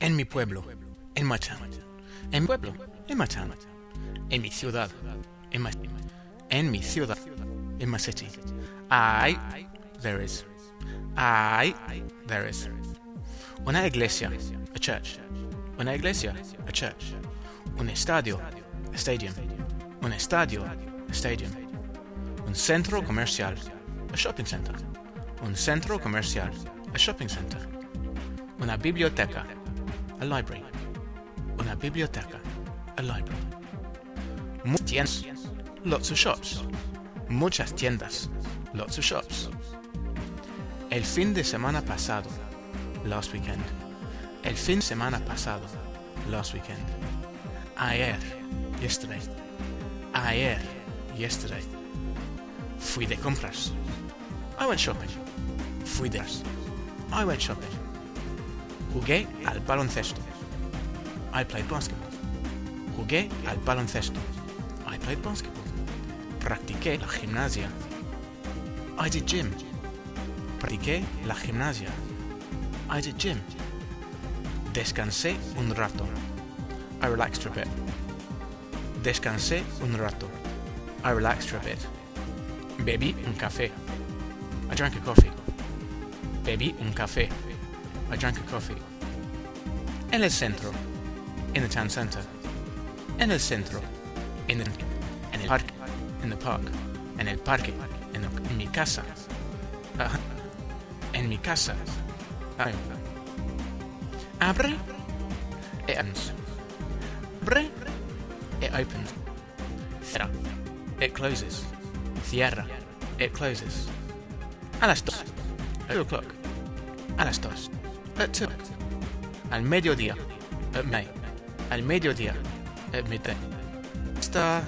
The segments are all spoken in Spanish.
En mi pueblo, en town. En mi pueblo, my town. En mi ciudad, in my en mi ciudad, in my city. I, there is. I, there is. Una iglesia, a church. Una iglesia, a church. Un estadio, a stadium. Un estadio, a stadium. Un centro comercial, a shopping center. Un centro comercial, a shopping center. Una biblioteca, a library. Una biblioteca, a library. Muchas tiendas, lots of shops. Muchas tiendas, lots of shops. El fin de semana pasado, last weekend. El fin de semana pasado, last weekend. Ayer, yesterday. Ayer, yesterday. Fui de compras. I went shopping. Fui de I went shopping. Jugué al baloncesto. I played basketball. Jugué al baloncesto. I played basketball. Practiqué la gimnasia. I did gym. Practiqué la gimnasia. I did gym. Descansé un rato. I relaxed a bit. Descansé un rato. I relaxed a bit. Bebí un café. I drank a coffee. Bebí un café. I drank a coffee. En el centro. In the town center. En el centro. In, the, en el parque. In the park. En el parque. En, el- en mi casa. Ajá. En mi casa. Ay. Abre. It opens. Abre. It opens. Cierra. It closes. Cierra. It closes. A las dos. Two o'clock. A las dos. At two. Al mediodía. At May. Al mediodía. At midday. Costa.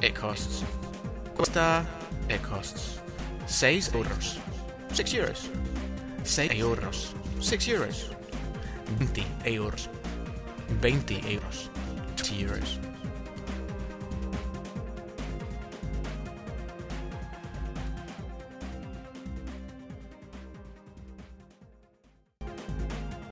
It costs. Costa. It costs. Seis euros. Six euros. Seis euros. Six euros. 20 euros. 20 euros. 20 euros.